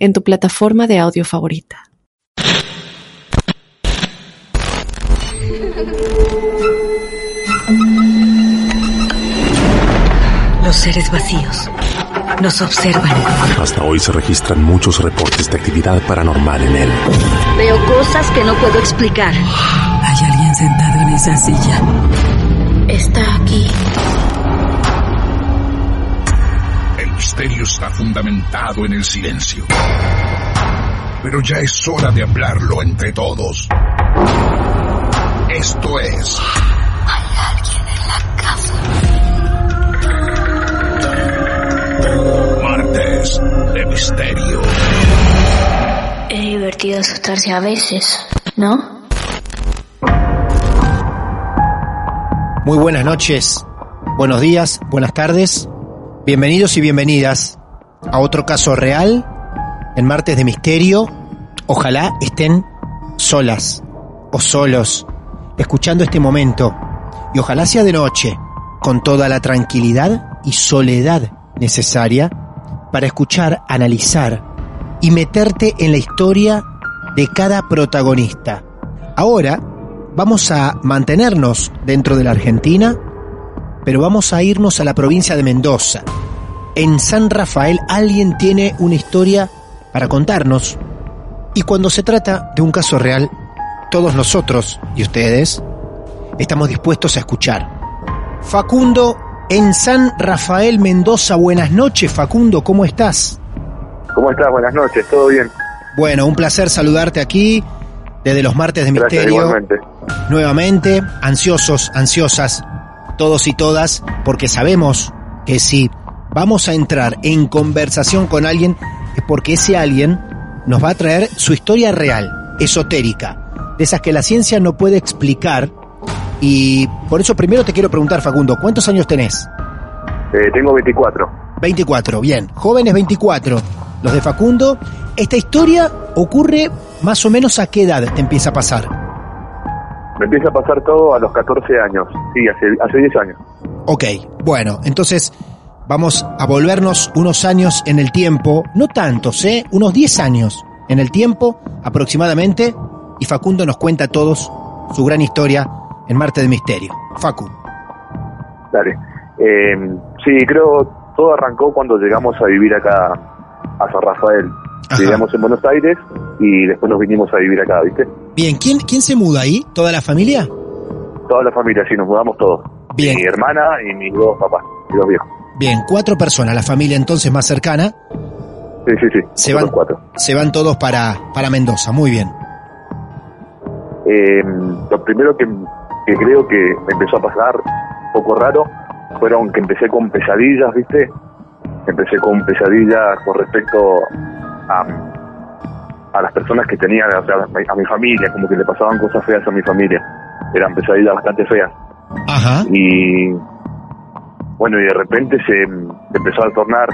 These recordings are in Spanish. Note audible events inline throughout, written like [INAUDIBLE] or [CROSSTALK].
en tu plataforma de audio favorita. Los seres vacíos nos observan. Hasta hoy se registran muchos reportes de actividad paranormal en él. Veo cosas que no puedo explicar. Hay alguien sentado en esa silla. Está aquí. Misterio está fundamentado en el silencio. Pero ya es hora de hablarlo entre todos. Esto es Hay alguien en la casa. Martes de Misterio. Es divertido asustarse a veces, ¿no? Muy buenas noches, buenos días, buenas tardes. Bienvenidos y bienvenidas a otro caso real en Martes de Misterio. Ojalá estén solas o solos escuchando este momento y ojalá sea de noche con toda la tranquilidad y soledad necesaria para escuchar, analizar y meterte en la historia de cada protagonista. Ahora vamos a mantenernos dentro de la Argentina, pero vamos a irnos a la provincia de Mendoza. En San Rafael alguien tiene una historia para contarnos y cuando se trata de un caso real, todos nosotros y ustedes estamos dispuestos a escuchar. Facundo en San Rafael Mendoza, buenas noches Facundo, ¿cómo estás? ¿Cómo estás? Buenas noches, ¿todo bien? Bueno, un placer saludarte aquí desde los martes de Gracias, misterio. igualmente. Nuevamente, ansiosos, ansiosas, todos y todas, porque sabemos que si vamos a entrar en conversación con alguien, es porque ese alguien nos va a traer su historia real, esotérica, de esas que la ciencia no puede explicar. Y por eso primero te quiero preguntar, Facundo, ¿cuántos años tenés? Eh, tengo 24. 24, bien. Jóvenes 24. Los de Facundo. Esta historia ocurre más o menos a qué edad te empieza a pasar. Me empieza a pasar todo a los 14 años. Sí, hace, hace 10 años. Ok, bueno, entonces vamos a volvernos unos años en el tiempo, no tantos, ¿eh? Unos 10 años en el tiempo aproximadamente, y Facundo nos cuenta a todos su gran historia en Marte de Misterio. Facu. Dale. Eh, sí, creo todo arrancó cuando llegamos a vivir acá a San Rafael. Ajá. Vivíamos en Buenos Aires y después nos vinimos a vivir acá, ¿viste? Bien, ¿quién, ¿quién se muda ahí? ¿Toda la familia? Toda la familia, sí, nos mudamos todos. Bien. Mi hermana y mis dos papás, mis dos viejos. Bien, cuatro personas, la familia entonces más cercana, Sí, sí, sí. se los van, cuatro. se van todos para, para Mendoza, muy bien. Eh, lo primero que, que creo que me empezó a pasar, un poco raro, fueron que empecé con pesadillas, ¿viste? Empecé con pesadillas con respecto a, a las personas que tenían, o sea, a mi- a mi familia, como que le pasaban cosas feas a mi familia. Eran pesadillas bastante feas. Ajá. Y bueno, y de repente se, empezó a tornar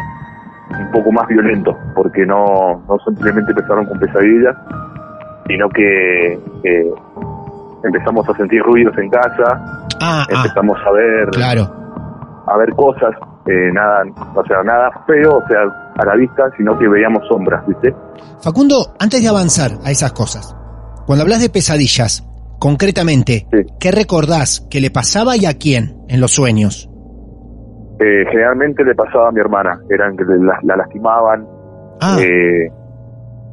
un poco más violento, porque no, no simplemente empezaron con pesadillas, sino que empezamos a sentir ruidos en casa, Ah, ah, empezamos a ver claro. a ver cosas, eh, nada, o sea, nada feo, o sea, a la vista, sino que veíamos sombras, ¿viste? Facundo, antes de avanzar a esas cosas, cuando hablas de pesadillas, concretamente, Sí. ¿qué recordás que le pasaba y a quién en los sueños? Eh, generalmente le pasaba a mi hermana, eran que la, la lastimaban, Ah, eh,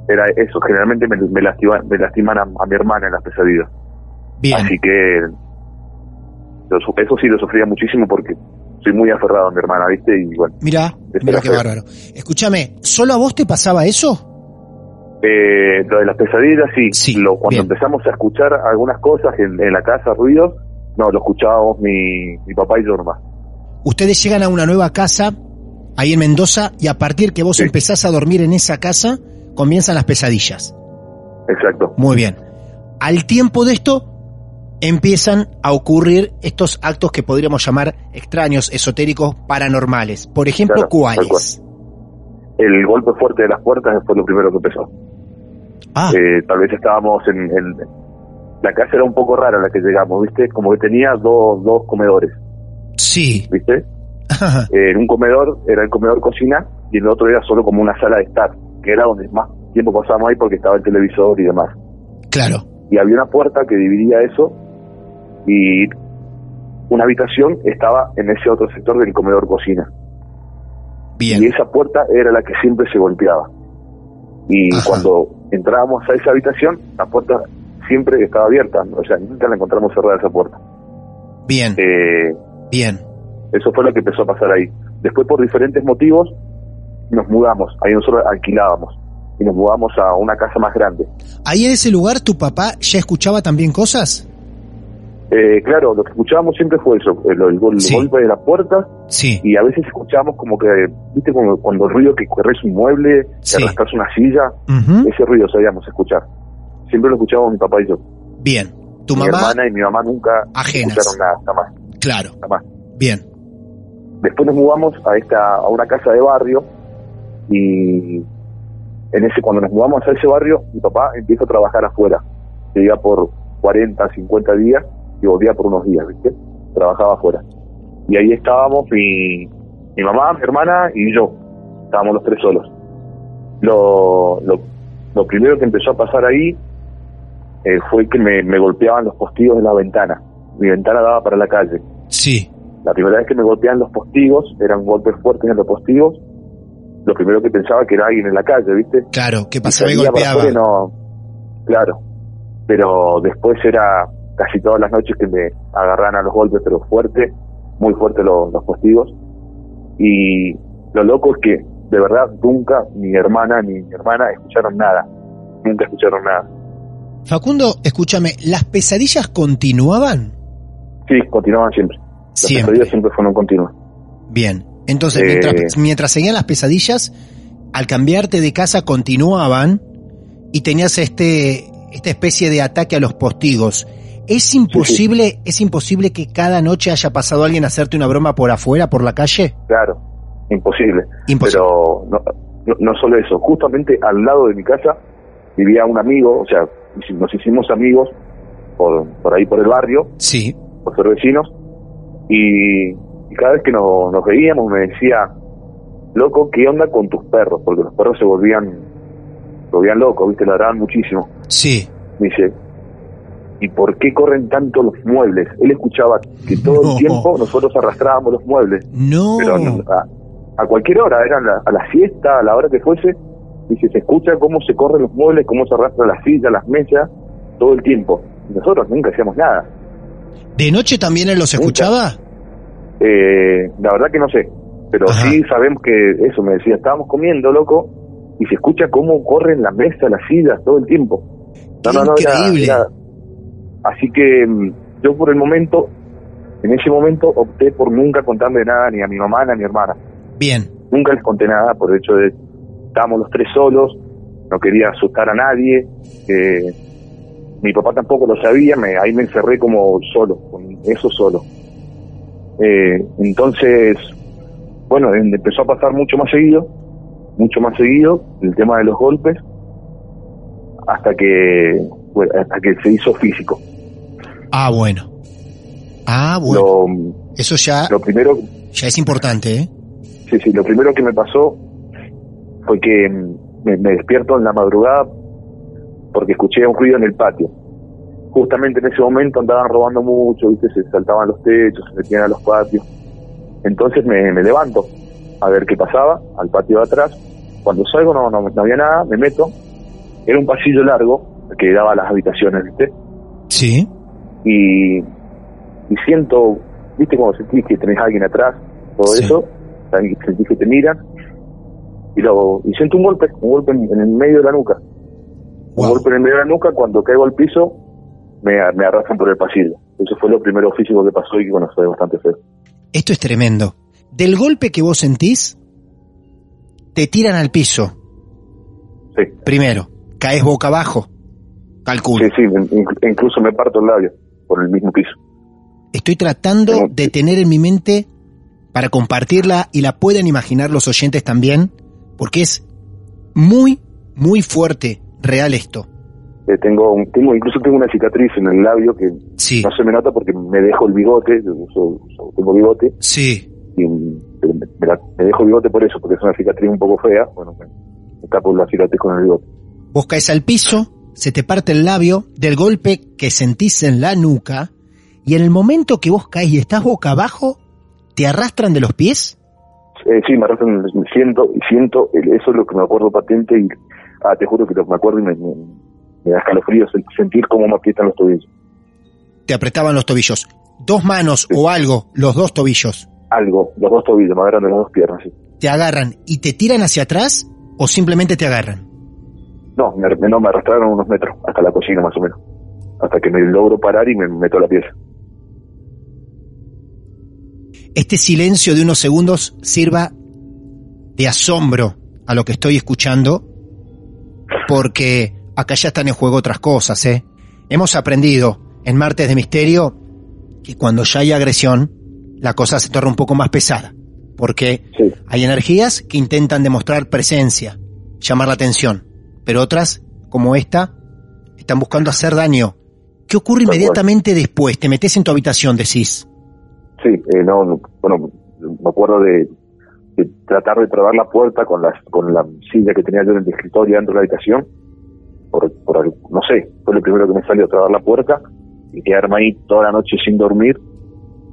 era eso, generalmente me, me, lastima- me lastiman a, a mi hermana en las pesadillas. bien. Así que eso sí lo sufría muchísimo porque soy muy aferrado a mi hermana, ¿viste? Y bueno, Mira, qué bárbaro. Escúchame, ¿solo a vos te pasaba eso? eh, lo de las pesadillas, sí. Sí, lo, cuando bien. empezamos a escuchar algunas cosas en, en la casa, ruidos, no, lo escuchábamos mi, mi papá y yo nomás. Ustedes llegan a una nueva casa ahí en Mendoza y a partir que vos Sí. empezás a dormir en esa casa, comienzan las pesadillas. Exacto. Muy bien. Al tiempo de esto, empiezan a ocurrir estos actos que podríamos llamar extraños, esotéricos, paranormales. Por ejemplo, Claro, ¿cuáles? El golpe fuerte de las puertas fue lo primero que empezó. Ah, Eh, tal vez estábamos en, en- La casa era un poco rara la que llegamos, ¿viste? Como que tenía dos, dos comedores, sí. ¿viste? Eh, en un comedor era el comedor cocina y en el otro era solo como una sala de estar, que era donde más tiempo pasábamos ahí porque estaba el televisor y demás. claro. Y había una puerta que dividía eso y una habitación estaba en ese otro sector del comedor cocina. Bien. Y esa puerta era la que siempre se golpeaba. Y Ajá. cuando entrábamos a esa habitación, la puerta siempre estaba abierta. O sea, nunca la encontramos cerrada esa puerta. Bien. Eh, Bien. eso fue lo que empezó a pasar ahí. Después, por diferentes motivos, nos mudamos. Ahí nosotros alquilábamos. Y nos mudamos a una casa más grande. Ahí en ese lugar, ¿tu papá ya escuchaba también cosas? Eh, claro, lo que escuchábamos siempre fue eso, el, el gol- el Sí. golpe de la puerta Sí. y a veces escuchábamos como que, viste, como cuando el ruido que corres un mueble, Sí. que arrastras una silla, ese ruido sabíamos escuchar. Siempre lo escuchábamos mi papá y yo. Bien. Tu mi mamá, hermana y mi mamá nunca ajenas. escucharon nada, jamás, claro. jamás. Bien. Después nos mudamos a esta a una casa de barrio y en ese cuando nos mudamos a ese barrio, mi papá empieza a trabajar afuera. Se iba por 40, 50 días y volvía por unos días, ¿viste? Trabajaba afuera. Y ahí estábamos mi, mi mamá, mi hermana y yo. Estábamos los tres solos. Lo, lo, lo primero que empezó a pasar ahí eh, fue que me, me golpeaban los postigos de la ventana. Mi ventana daba para la calle. Sí. La primera vez que me golpeaban los postigos, eran golpes fuertes en los postigos, lo primero que pensaba que era alguien en la calle, ¿viste? Claro. ¿Qué pasaba y golpeaba? afuera no, claro. Pero después era casi todas las noches que me agarraban a los golpes, pero fuerte, muy fuerte los, los postigos. Y lo loco es que, de verdad, nunca mi hermana ni mi hermana escucharon nada. Nunca escucharon nada. Facundo, escúchame, ¿las pesadillas continuaban? Sí, continuaban siempre. Las Siempre. pesadillas siempre fueron continuas. Bien. Entonces, Eh. mientras, mientras seguían las pesadillas, al cambiarte de casa continuaban y tenías este esta especie de ataque a los postigos. ¿Es imposible, es imposible que cada noche haya pasado alguien a hacerte una broma por afuera, por la calle? Claro, imposible. Imposible. Pero no, no, no solo eso, justamente al lado de mi casa vivía un amigo, o sea, nos hicimos amigos por, por ahí por el barrio, Sí. por ser vecinos, y, y cada vez que nos, nos veíamos me decía, loco, ¿qué onda con tus perros? Porque los perros se volvían, se volvían locos, ¿viste? Ladraban muchísimo. Sí. Me dice, ¿y por qué corren tanto los muebles? Él escuchaba que todo No. el tiempo nosotros arrastrábamos los muebles No. pero no- a, a cualquier hora, era la- a la siesta, a la hora que fuese, dice, se escucha cómo se corren los muebles, cómo se arrastran las sillas, las mesas, todo el tiempo. Nosotros nunca hacíamos nada. ¿De noche también él los escuchaba? Eh, la verdad que no sé, pero Ajá. sí sabemos que eso, me decía, estábamos comiendo, loco, y se escucha cómo corren las mesas, las sillas, todo el tiempo. Qué increíble. Así que mm, yo por el momento, en ese momento opté por nunca contarle nada ni a mi mamá ni a mi hermana. Bien. nunca les conté nada por el hecho de estábamos los tres solos, no quería asustar a nadie, eh, mi papá tampoco lo sabía, me, ahí me encerré como solo, con eso solo. Eh, entonces, bueno, em- empezó a pasar mucho más seguido, mucho más seguido el tema de los golpes, hasta que, hasta que se hizo físico. Ah, bueno. Ah, bueno. Lo, Eso ya, lo primero ya es importante, ¿eh? Sí, sí, lo primero que me pasó fue que mm, me, me despierto en la madrugada porque escuché un ruido en el patio. Justamente en ese momento andaban robando mucho, ¿viste? se saltaban los techos, se metían a los patios. Entonces me, me levanto a ver qué pasaba al patio de atrás. Cuando salgo no, no, no había nada, me meto. Era un pasillo largo que daba a las habitaciones, ¿viste? Sí. Y, y siento, viste como sentís que tenés a alguien atrás, todo Sí. eso, sentís que te miran, y lo y siento un golpe, un golpe en, en el medio de la nuca, un golpe en el medio de la nuca, cuando caigo al piso, me, me arrastran por el pasillo. Eso fue lo primero físico que pasó y que bueno, fue bastante feo. Esto es tremendo. Del golpe que vos sentís, te tiran al piso. Sí. Primero, caes boca abajo. Calculo. Sí, sí, in- incluso me parto el labio por el mismo piso. Estoy tratando Tengo- de tener en mi mente para compartirla y la pueden imaginar los oyentes también, porque es muy, muy fuerte, real esto. Eh, tengo, incluso tengo una cicatriz en el labio que Sí, no se me nota porque me dejo el bigote, yo uso- uso- tengo bigote, sí. y pero me, me la- me dejo el bigote por eso, porque es una cicatriz un poco fea, bueno, me, me tapo la cicatriz con el bigote. Vos caes al piso, se te parte el labio del golpe que sentís en la nuca, y en el momento que vos caes y estás boca abajo, te arrastran de los pies. Eh, sí, me arrastran, me siento, y siento, el- eso es lo que me acuerdo patente, y ah, te juro que me acuerdo y me, me, me da escalofríos sentir cómo me aprietan los tobillos. Te apretaban los tobillos. Dos manos o algo, los dos tobillos. Algo, los dos tobillos, me agarran de las dos piernas, sí. Te agarran y te tiran hacia atrás o simplemente te agarran. No, me, no, me arrastraron unos metros, hasta la cocina más o menos. Hasta que me logro parar y me meto la pieza. Este silencio de unos segundos sirva de asombro a lo que estoy escuchando, porque acá ya están en juego otras cosas, ¿eh? Hemos aprendido en Martes de Misterio que cuando ya hay agresión, la cosa se torna un poco más pesada, porque Sí. hay energías que intentan demostrar presencia, llamar la atención, pero otras, como esta, están buscando hacer daño. ¿Qué ocurre inmediatamente después? Te metes en tu habitación, decís. Sí, eh, no, no, bueno, me acuerdo de, de tratar de trabar la puerta con, las, con la silla que tenía yo en el escritorio dentro de la habitación. Por, por, no sé, fue lo primero que me salió, trabar la puerta y quedarme ahí toda la noche sin dormir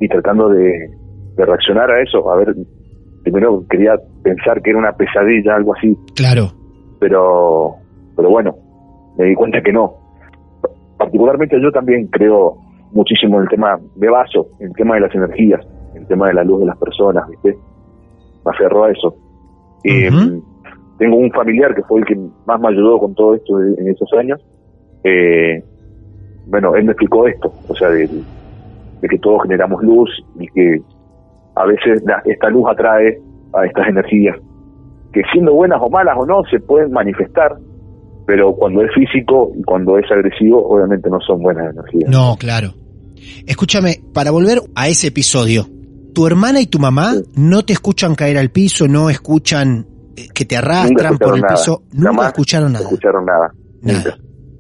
y tratando de, de reaccionar a eso. A ver, primero quería pensar que era una pesadilla, algo así, Claro. pero pero bueno, me di cuenta que no. Particularmente yo también creo muchísimo en el tema de vaso, en el tema de las energías, en el tema de la luz de las personas, ¿viste? Me aferro a eso. Eh, Ujú. tengo un familiar que fue el que más me ayudó con todo esto de- en esos años. Eh, bueno, él me explicó esto, o sea, de, de que todos generamos luz y que a veces la- esta luz atrae a estas energías que siendo buenas o malas o no se pueden manifestar, pero cuando es físico y cuando es agresivo, obviamente no son buenas energías. No, claro. Escúchame, para volver a ese episodio, tu hermana y tu mamá Sí. no te escuchan caer al piso, no escuchan eh, que te arrastran por el nada. piso, nunca Jamás escucharon nada. escucharon nada. Nada. Nunca.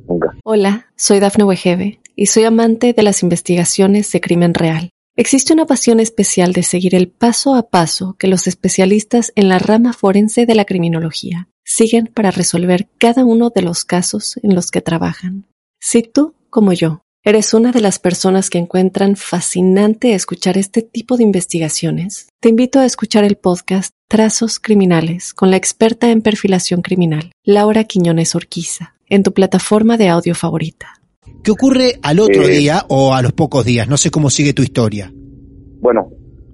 Nunca. Hola, soy Dafne Wegebe y soy amante de las investigaciones de crimen real. Existe una pasión especial de seguir el paso a paso que los especialistas en la rama forense de la criminología siguen para resolver cada uno de los casos en los que trabajan. Si tú, como yo, eres una de las personas que encuentran fascinante escuchar este tipo de investigaciones, te invito a escuchar el podcast Trazos Criminales con la experta en perfilación criminal, Laura Quiñones Orquiza, en tu plataforma de audio favorita. ¿Qué ocurre al otro Eh, día o a los pocos días? No sé cómo sigue tu historia. Bueno,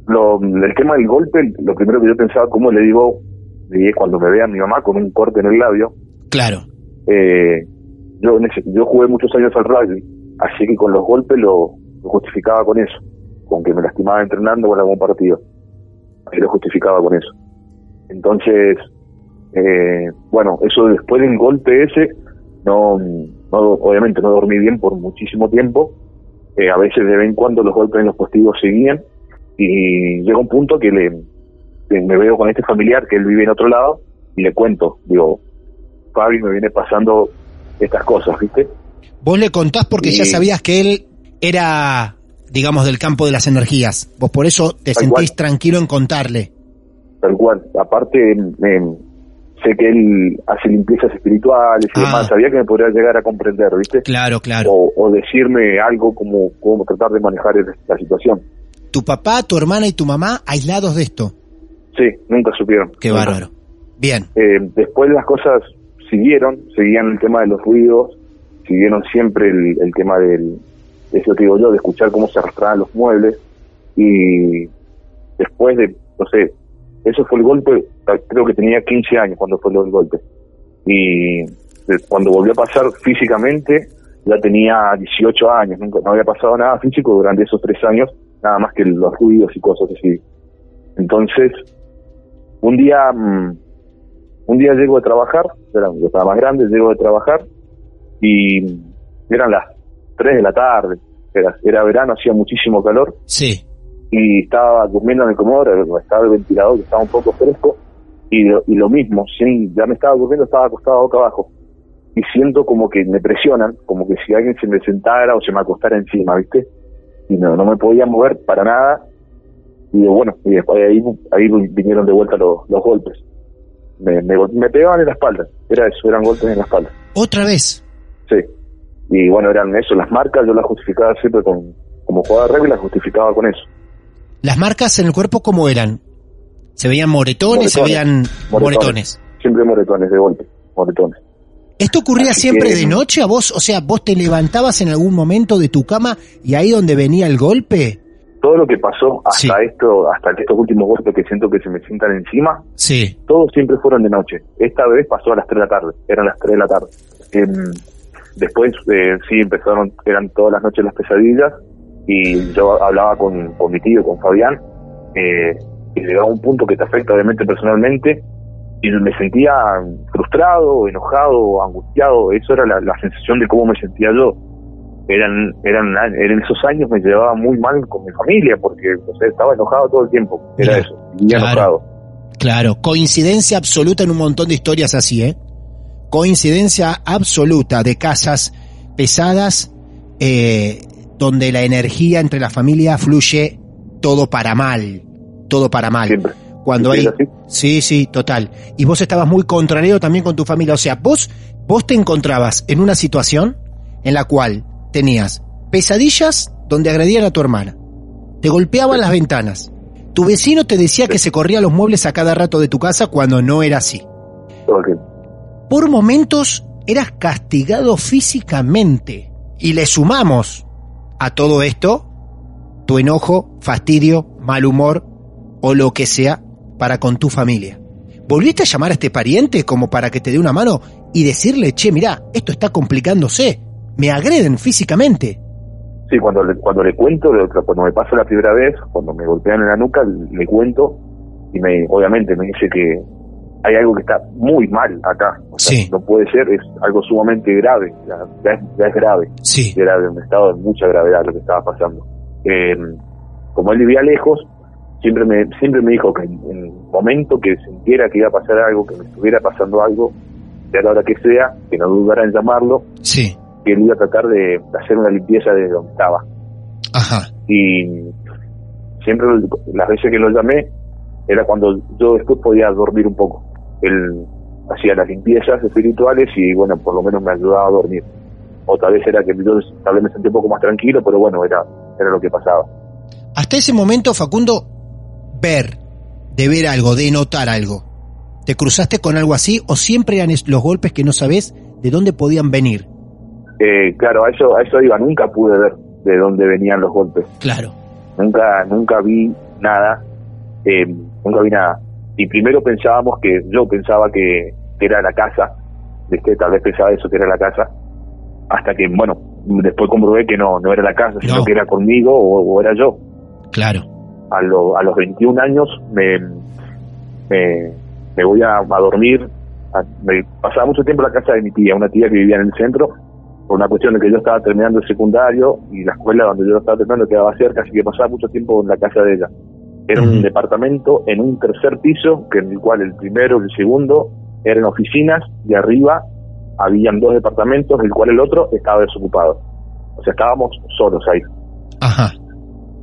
lo, el tema del golpe, lo primero que yo pensaba, ¿cómo le digo? Le dije, cuando me vea a mi mamá con un corte en el labio, Claro. eh, yo, yo jugué muchos años al rugby, así que con los golpes lo, lo justificaba con eso, con que me lastimaba entrenando o en algún partido. Ahí lo justificaba con eso. Entonces, eh, bueno, eso después del golpe ese, no, no obviamente no dormí bien por muchísimo tiempo. Eh, a veces de vez en cuando los golpes en los postigos seguían y llega un punto que le me veo con este familiar que él vive en otro lado y le cuento, digo, Fabi me viene pasando estas cosas, ¿viste? Vos le contás porque ya sabías que él era, digamos, del campo de las energías. Vos por eso te Tal sentís cual. tranquilo en contarle. Tal cual. Aparte, eh, sé que él hace limpiezas espirituales y Ah. demás. Sabía que me podría llegar a comprender, ¿viste? Claro, claro. O, o decirme algo como cómo tratar de manejar la situación. Tu papá, tu hermana y tu mamá aislados de esto. Sí, nunca supieron. Qué Nunca. bárbaro. Bien. Eh, después las cosas siguieron, seguían el tema de los ruidos, siguieron siempre el, el tema del, eso que digo yo, de escuchar cómo se arrastraban los muebles y después de, no sé, eso fue el golpe, creo que tenía 15 años cuando fue el golpe y cuando volvió a pasar físicamente ya tenía 18 años, nunca, no había pasado nada físico durante esos tres años, nada más que los ruidos y cosas así. Entonces, un día, mm, un día llego a trabajar, era, yo estaba más grande, llego de trabajar y eran las 3 de la tarde, era, era verano, hacía muchísimo calor Sí. y estaba durmiendo en el comedor, estaba el ventilador, estaba un poco fresco, y lo, y lo mismo, sí, ya me estaba durmiendo, estaba acostado boca abajo, y siento como que me presionan, como que si alguien se me sentara o se me acostara encima, ¿viste? Y no, no me podía mover para nada, y bueno, y después ahí, ahí vinieron de vuelta los, los golpes. Me, me, pegaban en la espalda, era eso, eran golpes en la espalda. Otra vez. Sí. Y bueno, eran eso, las marcas, yo las justificaba siempre con, como jugaba de rugby, las justificaba con eso. Las marcas en el cuerpo, ¿cómo eran? ¿Se veían moretones? ¿Se Moretones. veían moretones? Siempre moretones de golpe, moretones. ¿Esto ocurría Así siempre que- de noche a vos? O sea, vos te levantabas en algún momento de tu cama y ahí donde venía el golpe? Todo lo que pasó hasta Sí. esto, hasta estos últimos golpes que siento que se me sientan encima, Sí. todos siempre fueron de noche. Esta vez pasó a las 3 de la tarde, eran las 3 de la tarde. Em, después eh, sí empezaron, eran todas las noches las pesadillas y yo hablaba con, con mi tío, con Fabián, eh, y llegaba un punto que te afecta obviamente personalmente y me sentía frustrado, enojado, angustiado, eso era la, la sensación de cómo me sentía yo. Eran, eran, en esos años me llevaba muy mal con mi familia porque o sea, estaba enojado todo el tiempo, era Mira, eso, vivía claro. enojado. Claro, coincidencia absoluta en un montón de historias así, ¿eh? Coincidencia absoluta de casas pesadas eh, donde la energía entre la familia fluye todo para mal, todo para mal. Siempre. Cuando ¿Sí hay... así? Sí, sí, total. Y vos estabas muy contrariado también con tu familia. O sea, vos, vos te encontrabas en una situación en la cual tenías pesadillas donde agredían a tu hermana. Te golpeaban las ventanas. Tu vecino te decía que se corría los muebles a cada rato de tu casa cuando no era así. Por momentos eras castigado físicamente. Y le sumamos a todo esto tu enojo, fastidio, mal humor o lo que sea para con tu familia. ¿Volviste a llamar a este pariente como para que te dé una mano y decirle, che, mirá, esto está complicándose, me agreden físicamente? Sí, cuando le, cuando le cuento, cuando me pasa la primera vez, cuando me golpean en la nuca, le cuento y me, obviamente me dice que hay algo que está muy mal acá. O sea, Sí. No puede ser, es algo sumamente grave, ya, ya es, ya es grave, Sí, era de un estado de mucha gravedad lo que estaba pasando. Eh, como él vivía lejos, siempre me, siempre me dijo que en en el momento que sintiera que iba a pasar algo, que me estuviera pasando algo, sea la hora que sea, que no dudara en llamarlo, sí, que él iba a tratar de, hacer una limpieza de donde estaba ajá, y siempre las veces que lo llamé era cuando yo después podía dormir un poco. Él hacía las limpiezas espirituales y bueno, por lo menos me ayudaba a dormir. Otra vez era que yo tal vez me sentía un poco más tranquilo, pero bueno, era, era lo que pasaba. Hasta ese momento, Facundo, ver, de ver algo, de notar algo. ¿Te cruzaste con algo así o siempre eran los golpes que no sabes de dónde podían venir? Eh, claro, a eso, a eso iba, nunca pude ver de dónde venían los golpes. Claro. nunca nunca vi nada eh, nunca vi nada y primero pensábamos que yo pensaba que, que era la casa ¿viste? tal vez pensaba eso que era la casa hasta que bueno después comprobé que no no era la casa sino No. que era conmigo o, o era yo Claro. a, lo- a los 21 años me me, me voy a, a dormir a- me pasaba mucho tiempo en la casa de mi tía una tía que vivía en el centro por una cuestión de que yo estaba terminando el secundario y la escuela donde yo estaba terminando quedaba cerca, así que pasaba mucho tiempo en la casa de ella. Era un departamento en un tercer piso, que en el cual el primero y el segundo eran oficinas y arriba habían dos departamentos, el cual el otro estaba desocupado. O sea, estábamos solos ahí. Ajá.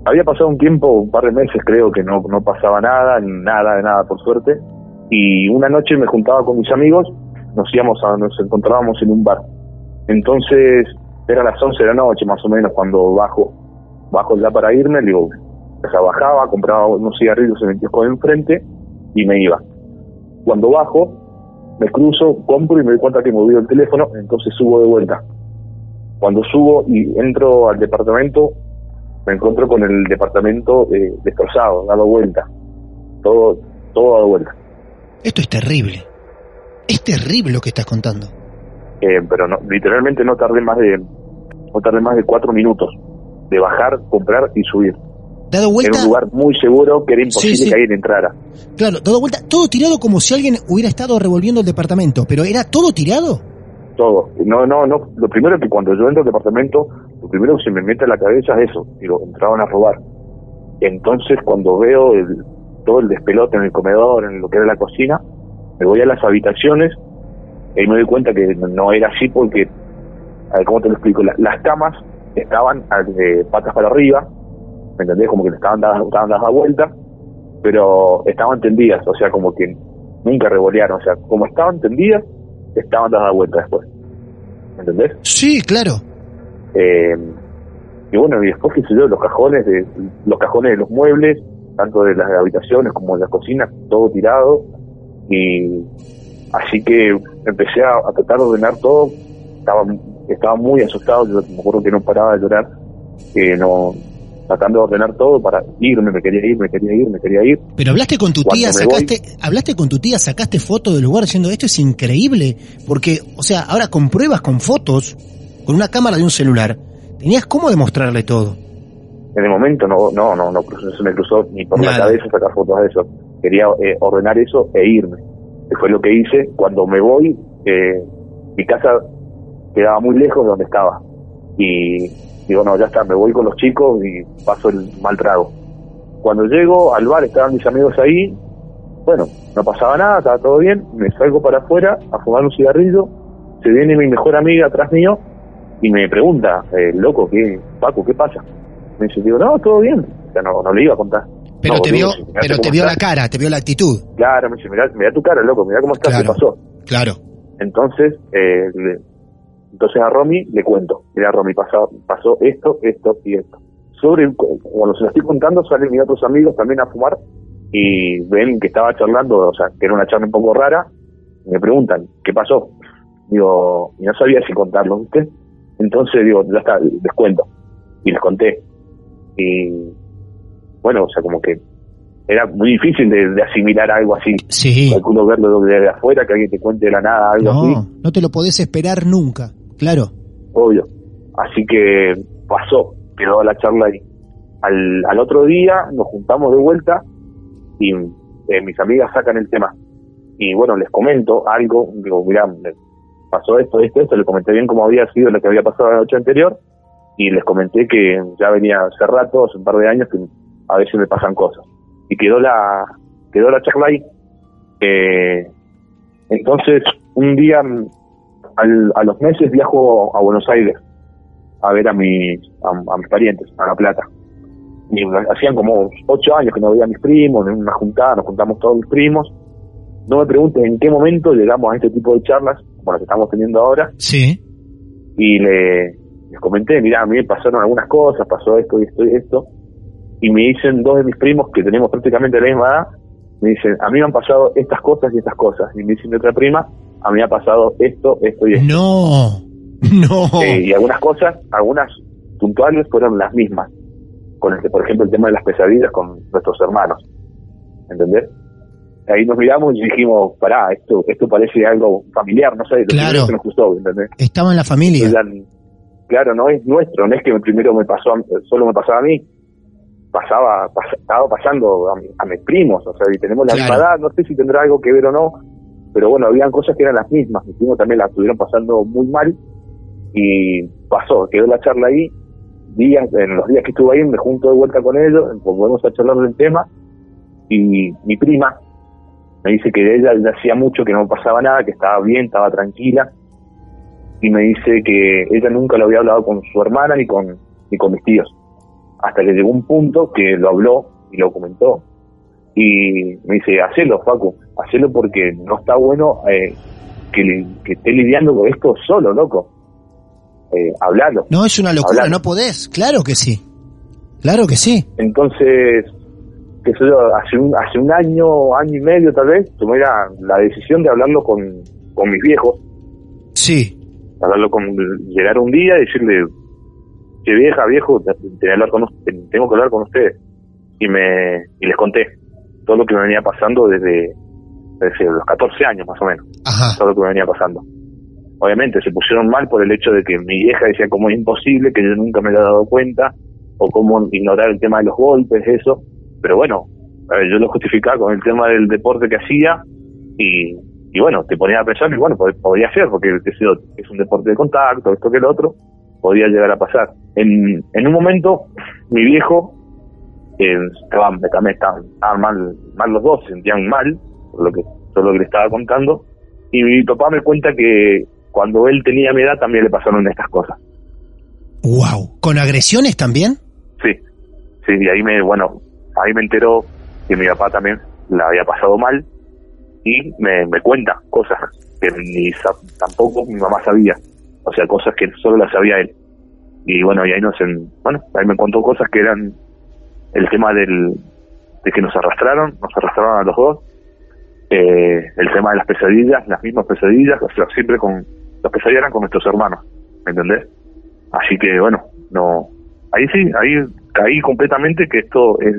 Había pasado un tiempo, un par de meses creo que no, no pasaba nada, nada de nada por suerte. Y una noche me juntaba con mis amigos, nos íbamos a, nos encontrábamos en un bar. Entonces, era las 11 de la noche más o menos cuando bajo, bajo ya para irme, digo, sea, bajaba, compraba unos cigarrillos en el kiosco de enfrente y me iba. Cuando bajo, me cruzo, compro y me doy cuenta que me olvido el teléfono, entonces subo de vuelta. Cuando subo y entro al departamento, me encuentro con el departamento eh, destrozado, dado vuelta. Todo, todo dado vuelta. Esto es terrible. Es terrible lo que estás contando. Eh, pero no, literalmente no tardé más de no tardé más de cuatro minutos de bajar, comprar y subir. Dado Era vuelta. un lugar muy seguro que era imposible Sí, sí. que alguien entrara. Claro, dado vuelta, todo tirado como si alguien hubiera estado revolviendo el departamento, pero ¿era todo tirado? Todo. No, no, no. Lo primero que cuando yo entro al departamento, lo primero que se me mete a la cabeza es eso. Digo, entraban a robar. Entonces, cuando veo el, todo el despelote en el comedor, en lo que era la cocina, me voy a las habitaciones y me doy cuenta que no era así porque, a ver, ¿cómo te lo explico? La- las camas estaban eh, patas para arriba, ¿me entendés? Como que estaban dadas, estaban dadas a vuelta, pero estaban tendidas, o sea, como que nunca revolearon, o sea, como estaban tendidas, estaban dadas a vuelta después, ¿me entendés? Sí, claro. Eh, y bueno, y después, qué sé yo, los cajones de los cajones de los muebles, tanto de las habitaciones como de la cocina, todo tirado. Y así que empecé a, a tratar de ordenar todo. Estaba, estaba muy asustado, yo me acuerdo que no paraba de llorar, que no tratando de ordenar todo para irme, me quería ir, me quería ir, me quería ir. Pero hablaste con tu tía, sacaste, hablaste con tu tía, sacaste fotos del lugar diciendo esto es increíble, porque, o sea, ahora con pruebas, con fotos, con una cámara de un celular, tenías cómo demostrarle todo. En el momento no, no, no, no, se me cruzó ni por la cabeza sacar fotos de eso. Quería eh, ordenar eso e irme. Que fue lo que hice. Cuando me voy, eh, mi casa quedaba muy lejos de donde estaba. Y digo, no, ya está, me voy con los chicos y paso el mal trago. Cuando llego al bar, estaban mis amigos ahí. Bueno, no pasaba nada, estaba todo bien. Me salgo para afuera a fumar un cigarrillo. Se viene mi mejor amiga atrás mío y me pregunta, eh, loco, ¿qué, Paco, qué pasa? Me dice, digo, no, todo bien. O no, no le iba a contar. Pero No, te boludo, vio, pero te vio la cara, te vio la actitud. Claro, me dice, mirá, mirá tu cara, loco, mirá cómo estás, Claro. ¿qué pasó? Claro. Entonces, eh, le- entonces a Romy le cuento, mira Romy, pasó, pasó esto, esto y esto. Sobre, cuando se lo estoy contando, salen mis otros amigos también a fumar y ven que estaba charlando, o sea, que era una charla un poco rara, y me preguntan, ¿qué pasó? Digo, y no sabía si contarlo, ¿viste? Entonces digo, ya está, les cuento. Y les conté. Y bueno, o sea, como que era muy difícil de, de asimilar algo así. Sí. Calculo verlo desde afuera, que alguien te cuente de la nada algo así No, no te lo podés esperar nunca. Claro. obvio. Así que pasó, quedó la charla ahí. Al, al otro día nos juntamos de vuelta y eh, mis amigas sacan el tema. Y bueno, les comento algo, digo, mirá, pasó esto, esto, esto, le comenté bien cómo había sido lo que había pasado la noche anterior y les comenté que ya venía hace rato, hace un par de años, que a veces me pasan cosas. Y quedó la, quedó la charla ahí. Eh, entonces, un día, al- a los meses, viajo a Buenos Aires a ver a mis, a, a mis parientes, a La Plata. Y hacían como ocho años que no veía a mis primos, en una juntada, nos juntamos todos mis primos. No me preguntes en qué momento llegamos a este tipo de charlas, como las que estamos teniendo ahora, Sí. y le, les comenté, mirá, a mí me pasaron algunas cosas, pasó esto y esto y esto, y me dicen dos de mis primos que tenemos prácticamente la misma edad, me dicen, a mí me han pasado estas cosas y estas cosas, y me dicen de otra prima, a mí me ha pasado esto, esto y esto. No. No. Eh, y algunas cosas, algunas puntuales fueron las mismas, con el, por ejemplo el tema de las pesadillas con nuestros hermanos, ¿entendés? Ahí nos miramos y dijimos, pará, esto esto parece algo familiar, no sé, lo Claro. que nos gustó, ¿entendés? Estaba en la familia. Entonces, claro, no es nuestro, no es que primero me pasó, solo me pasaba a mí, pasaba, pas- estaba pasando a, mi- a mis primos, o sea, y tenemos la Claro. misma edad, no sé si tendrá algo que ver o no, pero bueno, habían cosas que eran las mismas, mis primos también las estuvieron pasando muy mal, y pasó, quedó la charla ahí, días, en los días que estuve ahí me junto de vuelta con ellos, volvemos a charlar del tema, y mi prima me dice que ella ya hacía mucho que no pasaba nada, que estaba bien, estaba tranquila, y me dice que ella nunca lo había hablado con su hermana ni con, ni con mis tíos, hasta que llegó un punto que lo habló y lo comentó, y me dice, hacelo, Facu, hacelo porque no está bueno eh, que, que esté lidiando con esto solo, loco. Eh, hablalo. No, es una locura, Hablalo. no podés. Claro que sí. Claro que sí. Entonces, qué sé yo, hace un, hace un año, año y medio tal vez, tomé la, la decisión de hablarlo con, con mis viejos, Sí. hablarlo con, llegar un día y decirle, que vieja, viejo, te- te- que hablar con, tengo que hablar con ustedes. Y me, y les conté todo lo que me venía pasando desde, desde los 14 años más o menos, Ajá. todo lo que me venía pasando. Obviamente se pusieron mal por el hecho de que mi vieja decía como es imposible, que yo nunca me había dado cuenta, o cómo ignorar el tema de los golpes, eso. Pero bueno, yo lo justificaba con el tema del deporte que hacía y, y bueno, te ponía a pensar y bueno, podría ser, porque es un deporte de contacto, esto que el otro, podía llegar a pasar. En, en un momento, mi viejo, eh, estaban, también estaban, mal, mal los dos, se sentían mal, por lo que, todo lo que le estaba contando, y mi papá me cuenta que cuando él tenía mi edad también le pasaron estas cosas. Wow, ¿con agresiones también? Sí, sí, y ahí me, bueno, ahí me enteró que mi papá también la había pasado mal y me, me cuenta cosas que ni tampoco mi mamá sabía o sea, cosas que solo las sabía él. Y bueno, y ahí nos, en, bueno, ahí me contó cosas que eran el tema del, de que nos arrastraron, nos arrastraron a los dos, eh, el tema de las pesadillas, las mismas pesadillas, o sea, siempre con, las pesadillas eran con nuestros hermanos, ¿me entendés? Así que bueno, no, ahí sí, ahí caí completamente que esto es,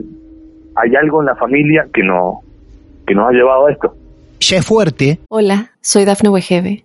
hay algo en la familia que no, que nos ha llevado a esto. Ya es fuerte. Hola, soy Dafne Wegebe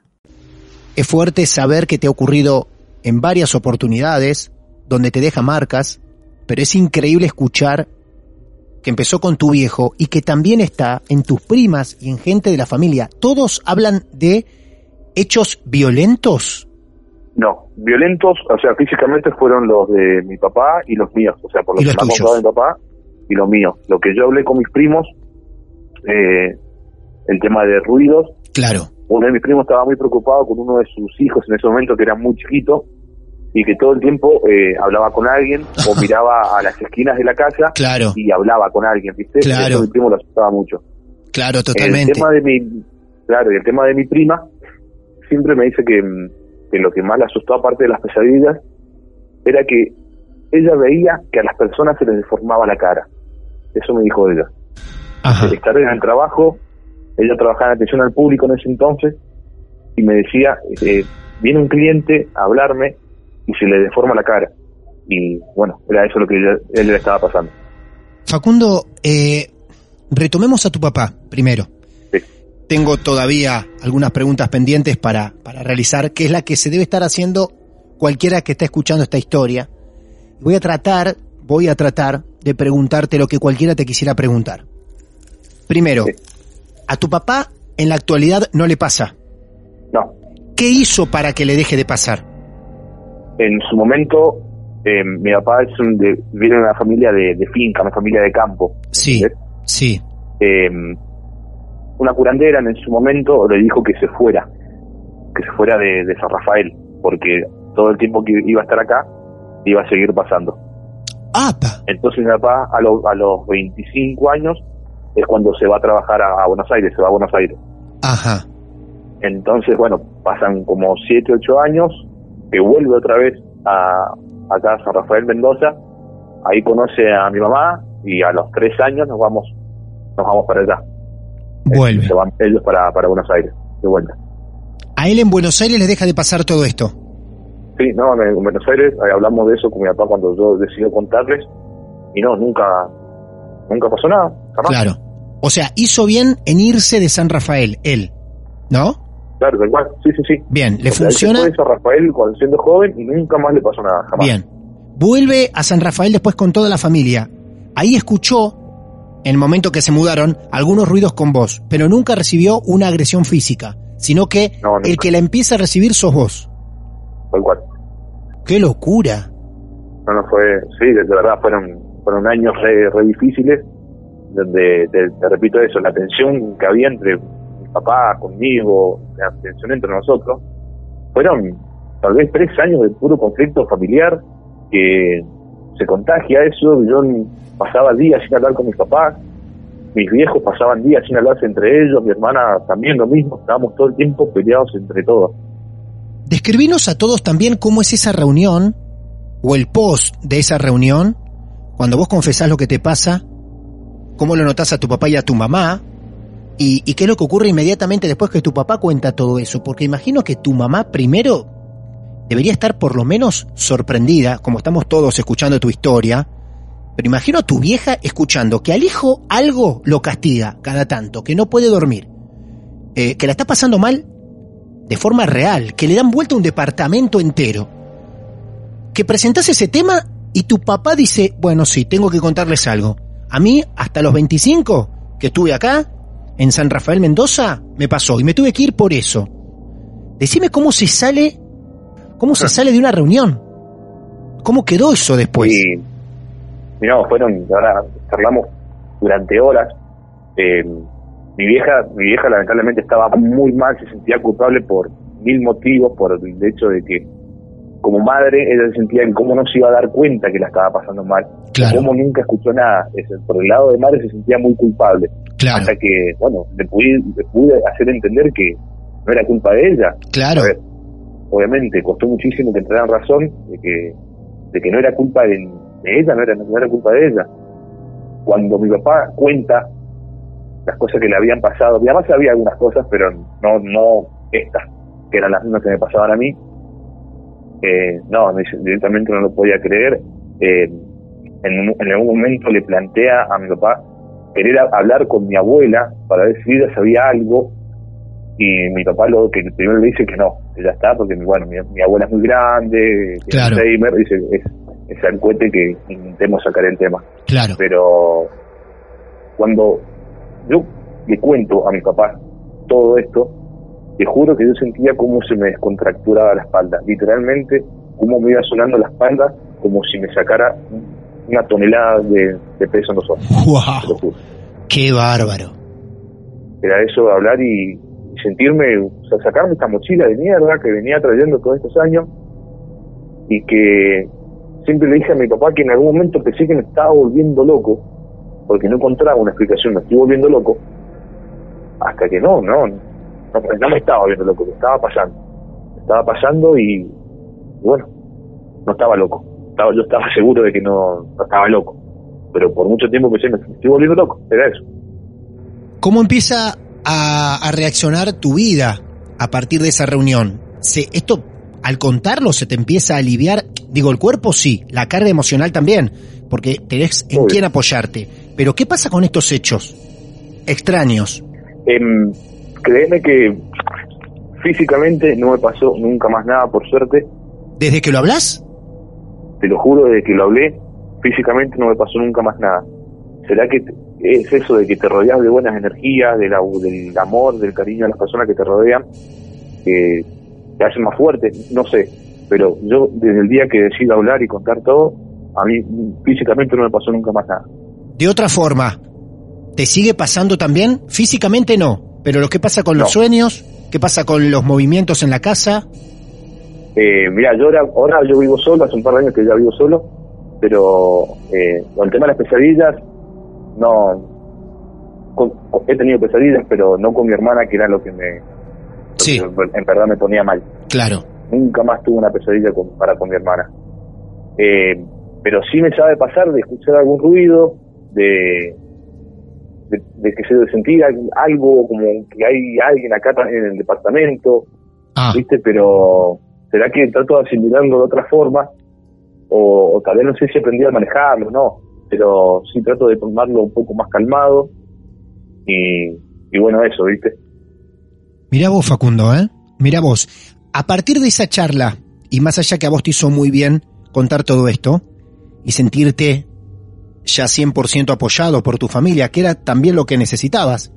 Es fuerte saber que te ha ocurrido en varias oportunidades, donde te deja marcas, pero es increíble escuchar que empezó con tu viejo y que también está en tus primas y en gente de la familia. ¿Todos hablan de hechos violentos? No, violentos, o sea, físicamente fueron los de mi papá y los míos, o sea, por los, que me ha mi papá y los míos. Lo que yo hablé con mis primos, eh, el tema de ruidos. Claro uno de mis primos estaba muy preocupado con uno de sus hijos en ese momento que era muy chiquito y que todo el tiempo eh, hablaba con alguien o [LAUGHS] miraba a las esquinas de la casa y hablaba con alguien, ¿viste? Claro. mi primo lo asustaba mucho. Claro, totalmente. El tema de mi, claro, y el tema de mi prima siempre me dice que, que lo que más le asustó aparte de las pesadillas era que ella veía que a las personas se les deformaba la cara. Eso me dijo ella. Ajá. Estar en el trabajo ella trabajaba en atención al público en ese entonces y me decía, eh, viene un cliente a hablarme y se le deforma la cara. Y bueno, era eso lo que él le estaba pasando. Facundo, eh, retomemos a tu papá primero. Sí. Tengo todavía algunas preguntas pendientes para, para realizar, que es la que se debe estar haciendo cualquiera que esté escuchando esta historia. Voy a tratar, voy a tratar de preguntarte lo que cualquiera te quisiera preguntar. Primero, a tu papá en la actualidad no le pasa. No. ¿Qué hizo para que le deje de pasar? En su momento, eh, mi papá es un de, viene de una familia de, finca, una familia de campo. Sí, sí. Em, una curandera en su momento le dijo que se fuera, que se fuera de, San Rafael, porque todo el tiempo que iba a estar acá iba a seguir pasando. ¡Apa! Entonces mi papá a, a los 25 años es cuando se va a trabajar a, Buenos Aires, se va a Buenos Aires. Ajá. Entonces, bueno, pasan como 7, 8 años, que vuelve otra vez a acá a San Rafael Mendoza, ahí conoce a mi mamá y a los 3 años nos vamos nos vamos para allá. Vuelve. Se van ellos para, para Buenos Aires, de vuelta. ¿A él en Buenos Aires le deja de pasar todo esto? Sí, no, en Buenos Aires hablamos de eso con mi papá cuando yo decidí contarles y no, nunca nunca pasó nada. Claro. O sea, hizo bien en irse de San Rafael, él, ¿no? Claro, tal cual. Sí, sí, sí. Bien, le funciona. Él San Rafael cuando siendo joven y nunca más le pasó nada, jamás. Bien. Vuelve a San Rafael después con toda la familia. Ahí escuchó, en el momento que se mudaron, algunos ruidos con voz, pero nunca recibió una agresión física, sino que el que la empieza a recibir sos vos. Tal cual. ¡Qué locura! No, no fue. Sí, de verdad fueron fueron años re, difíciles, donde, te, repito eso, la tensión que había entre mi papá, conmigo, la tensión entre nosotros, fueron tal vez tres años de puro conflicto familiar que se contagia eso, yo pasaba días sin hablar con mis papás, mis viejos pasaban días sin hablarse entre ellos, mi hermana también lo mismo, estábamos todo el tiempo peleados entre todos. Describinos a todos también cómo es esa reunión o el post de esa reunión cuando vos confesás lo que te pasa, cómo lo notás a tu papá y a tu mamá, y, qué es lo que ocurre inmediatamente después que tu papá cuenta todo eso, porque imagino que tu mamá primero debería estar por lo menos sorprendida, como estamos todos escuchando tu historia, pero imagino a tu vieja escuchando que al hijo algo lo castiga cada tanto, que no puede dormir, eh, que la está pasando mal de forma real, que le dan vuelta a un departamento entero, que presentás ese tema y tu papá dice, bueno, sí, tengo que contarles algo. A mí, hasta los 25 que estuve acá, en San Rafael Mendoza, me pasó y me tuve que ir por eso. Decime cómo se sale, cómo se sale de una reunión. ¿Cómo quedó eso después? Y, mirá, fueron, ahora charlamos durante horas. Eh, mi vieja, mi vieja lamentablemente estaba muy mal, se sentía culpable por mil motivos, por el hecho de que como madre ella se sentía en cómo no se iba a dar cuenta que la estaba pasando mal, Claro. cómo nunca escuchó nada. Por el lado de madre se sentía muy culpable. Claro, Hasta que, bueno, le pude, le pude hacer entender que no era culpa de ella. claro, ver, obviamente costó muchísimo que entraran razón de que, de que no era culpa de, de ella, no era, no era culpa de ella. Cuando mi papá cuenta las cosas que le habían pasado, mi mamá sabía algunas cosas, pero no, no estas, que eran las mismas que me pasaban a mí, eh, no, me- directamente no lo podía creer. Eh, en, un- en algún momento le plantea a mi papá querer a- hablar con mi abuela para ver si ella sabía algo y mi papá lo que primero le dice que no, que ya está, porque bueno, mi, mi abuela es muy grande, Claro. es Alzheimer, dice es, es al cohete que intentemos sacar el tema. claro. Pero cuando yo le cuento a mi papá todo esto, te juro que yo sentía cómo se me descontracturaba la espalda, literalmente cómo me iba sonando la espalda como si me sacara una tonelada de, de peso en los ojos, ¡Wow! ¡Qué bárbaro! Era eso de hablar y, y sentirme, o sea, sacarme esta mochila de mierda que venía trayendo todos estos años y que siempre le dije a mi papá que en algún momento pensé que me estaba volviendo loco porque no encontraba una explicación, me estoy volviendo loco hasta que no, no, no, no me estaba volviendo loco, me estaba pasando, me estaba pasando y, y bueno, no estaba loco, estaba, yo estaba seguro de que no, no estaba loco, pero por mucho tiempo pensé me estoy volviendo loco, era eso. ¿Cómo empieza a, a reaccionar tu vida a partir de esa reunión? Se, esto, al contarlo, se te empieza a aliviar. Digo, el cuerpo sí, la carga emocional también, porque tenés en Obvio. quién apoyarte. Pero, ¿qué pasa con estos hechos extraños? Em, créeme que físicamente no me pasó nunca más nada, por suerte. ¿Desde que lo hablas? Te lo juro, desde que lo hablé, físicamente no me pasó nunca más nada. ¿Será que es eso de que te rodeas de buenas energías, de la- del amor, del cariño a las personas que te rodean, que te hacen más fuerte? No sé. Pero yo, desde el día que decido hablar y contar todo, a mí físicamente no me pasó nunca más nada. De otra forma, ¿te sigue pasando también? Físicamente no, pero lo que pasa con los sueños, ¿qué pasa con los movimientos en la casa? Eh, mira, yo ahora, ahora yo vivo solo, hace un par de años que ya vivo solo, pero eh, con el tema de las pesadillas, no. con- con- he tenido pesadillas, pero no con mi hermana, que era lo que me. lo Sí. que en verdad me ponía mal. Claro, Nunca más tuve una pesadilla con, para con mi hermana. Eh, pero sí me sabe pasar de escuchar algún ruido, de. De, de que se de sentir algo como que hay alguien acá en el departamento, ah, ¿viste? Pero será que trato de asimilarlo de otra forma, o, o tal vez no sé si aprendí a manejarlo, no, pero sí trato de tomarlo un poco más calmado, y, y bueno, eso, ¿viste? Mirá vos, Facundo, ¿eh? Mirá vos. A partir de esa charla, y más allá que a vos te hizo muy bien contar todo esto, y sentirte ya 100% apoyado por tu familia, que era también lo que necesitabas,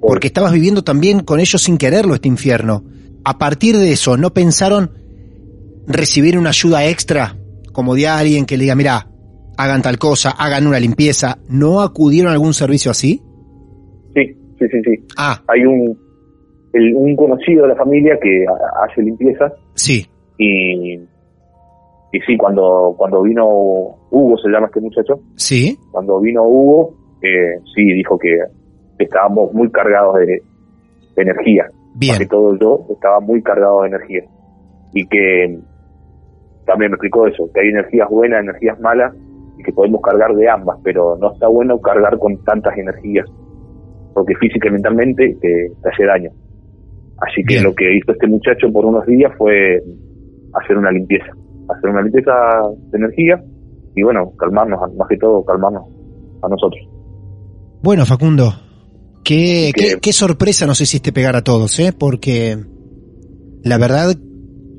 porque estabas viviendo también con ellos sin quererlo este infierno. A partir de eso, ¿no pensaron recibir una ayuda extra, como de alguien que le diga, mira, hagan tal cosa, hagan una limpieza? ¿No acudieron a algún servicio así? Sí, sí, sí, sí. Ah, Hay un, el- un conocido de la familia que ha- hace limpieza, sí, y, y sí, cuando, cuando vino Hugo, se llama este muchacho, sí, cuando vino Hugo, eh, sí, dijo que estábamos muy cargados de, de energía. bien, Más que todo yo estaba muy cargado de energía. Y que también me explicó eso, que hay energías buenas, energías malas, y que podemos cargar de ambas, pero no está bueno cargar con tantas energías, porque física y mentalmente te, te hace daño. Así que Bien. lo que hizo este muchacho por unos días fue hacer una limpieza, hacer una limpieza de energía y bueno, calmarnos, más que todo calmarnos a nosotros. Bueno, Facundo, qué, Que- qué, qué sorpresa nos hiciste pegar a todos, ¿eh? Porque la verdad,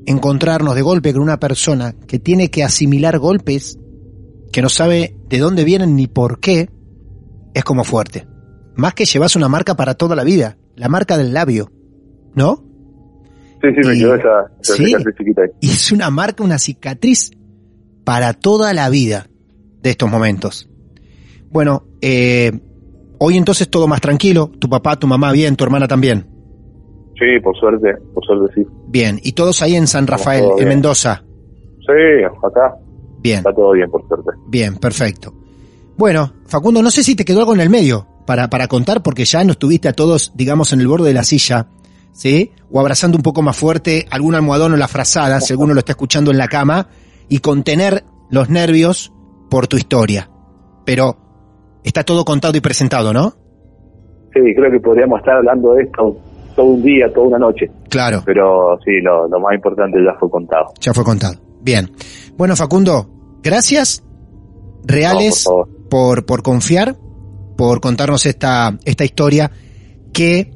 encontrarnos de golpe con una persona que tiene que asimilar golpes, que no sabe de dónde vienen ni por qué, es como fuerte. Más que llevas una marca para toda la vida, la marca del labio, ¿no? Sí, sí, me quedó esa, esa sí. cicatriz chiquita ahí. Y es una marca, una cicatriz para toda la vida de estos momentos. Bueno, eh, hoy entonces todo más tranquilo, tu papá, tu mamá bien, tu hermana también. Sí, por suerte, por suerte sí. Bien, y todos ahí en San Rafael, en bien. Mendoza. Sí, acá Bien, está todo bien, por suerte. bien, perfecto. Bueno, Facundo, no sé si te quedó algo en el medio para, para contar, porque ya nos tuviste a todos, digamos, en el borde de la silla, ¿sí? O abrazando un poco más fuerte algún almohadón o la frazada, si alguno lo está escuchando en la cama, y contener los nervios por tu historia. Pero está todo contado y presentado, ¿no? Sí, creo que podríamos estar hablando de esto todo un día, toda una noche, Claro, pero sí, lo, lo más importante ya fue contado. ya fue contado. Bien. Bueno, Facundo, gracias reales No, por por, por confiar, por contarnos esta, esta historia que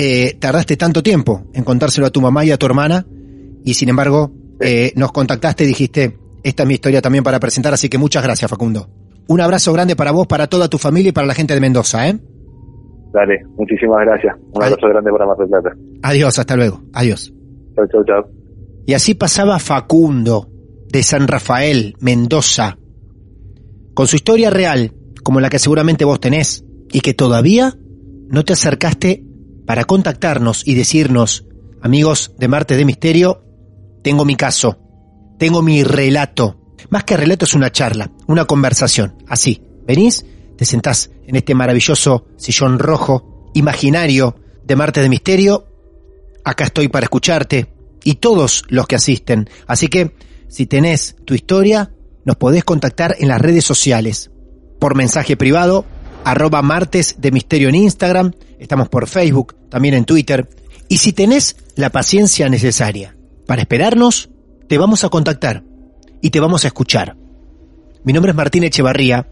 eh, tardaste tanto tiempo en contárselo a tu mamá y a tu hermana y sin embargo eh, nos contactaste y dijiste, esta es mi historia también para presentar, así que muchas gracias Facundo. Un abrazo grande para vos, para toda tu familia y para la gente de Mendoza, ¿eh? Dale, muchísimas gracias. Un abrazo grande para Mar del Plata. Adiós, hasta luego. Adiós. Chau, chau, chau. Y así pasaba Facundo, de San Rafael, Mendoza, con su historia real, como la que seguramente vos tenés, y que todavía no te acercaste para contactarnos y decirnos, amigos de Marte de Misterio, tengo mi caso, tengo mi relato. Más que relato es una charla, una conversación. Así, venís, te sentás en este maravilloso sillón rojo, imaginario de Marte de Misterio, acá estoy para escucharte y todos los que asisten. Así que, si tenés tu historia, nos podés contactar en las redes sociales, por mensaje privado, arroba martes de misterio en Instagram, estamos por Facebook, también en Twitter. Y si tenés la paciencia necesaria para esperarnos, te vamos a contactar y te vamos a escuchar. Mi nombre es Martín Echevarría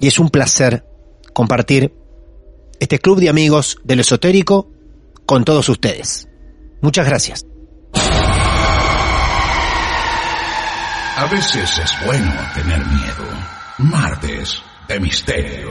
y es un placer compartir este club de amigos del esotérico con todos ustedes. Muchas gracias. A veces es bueno tener miedo. Martes de misterio.